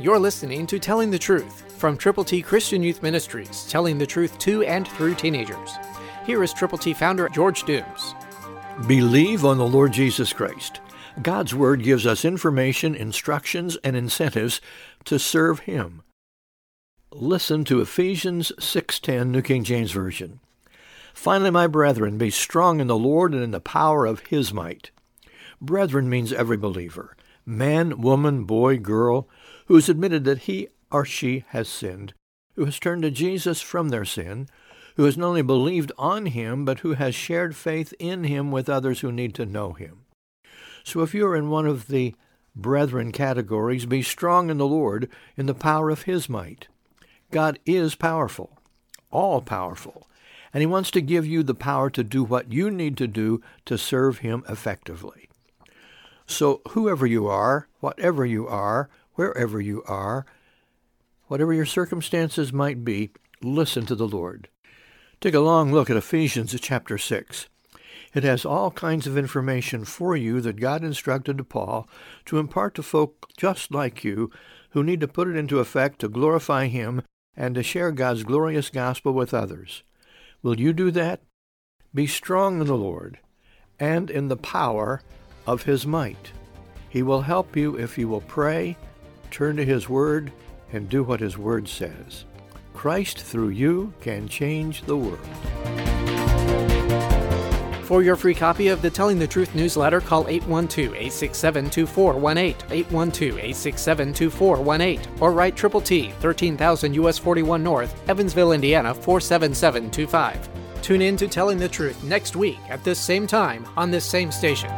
You're listening to Telling the Truth from Triple T Christian Youth Ministries, telling the truth to and through teenagers. Here is Triple T founder George Dooms. Believe on the Lord Jesus Christ. God's Word gives us information, instructions, and incentives to serve Him. Listen to Ephesians 6:10 New King James Version. Finally, my brethren, be strong in the Lord and in the power of his might. Brethren means every believer, man, woman, boy, girl, who has admitted that he or she has sinned, who has turned to Jesus from their sin, who has not only believed on him, but who has shared faith in him with others who need to know him. So if you're in one of the brethren categories, be strong in the Lord in the power of his might. God is powerful, all powerful, and he wants to give you the power to do what you need to do to serve him effectively. So whoever you are, whatever you are, wherever you are, whatever your circumstances might be, listen to the Lord. Take a long look at Ephesians chapter 6. It has all kinds of information for you that God instructed to Paul to impart to folk just like you who need to put it into effect to glorify him and to share God's glorious gospel with others. Will you do that? Be strong in the Lord and in the power of his might. He will help you if you will pray, turn to his word, and do what his word says. Christ through you can change the world. For your free copy of the Telling the Truth newsletter, call 812-867-2418, 812-867-2418, or write Triple T, 13,000 US 41 North, Evansville, Indiana 47725. Tune in to Telling the Truth next week at this same time on this same station.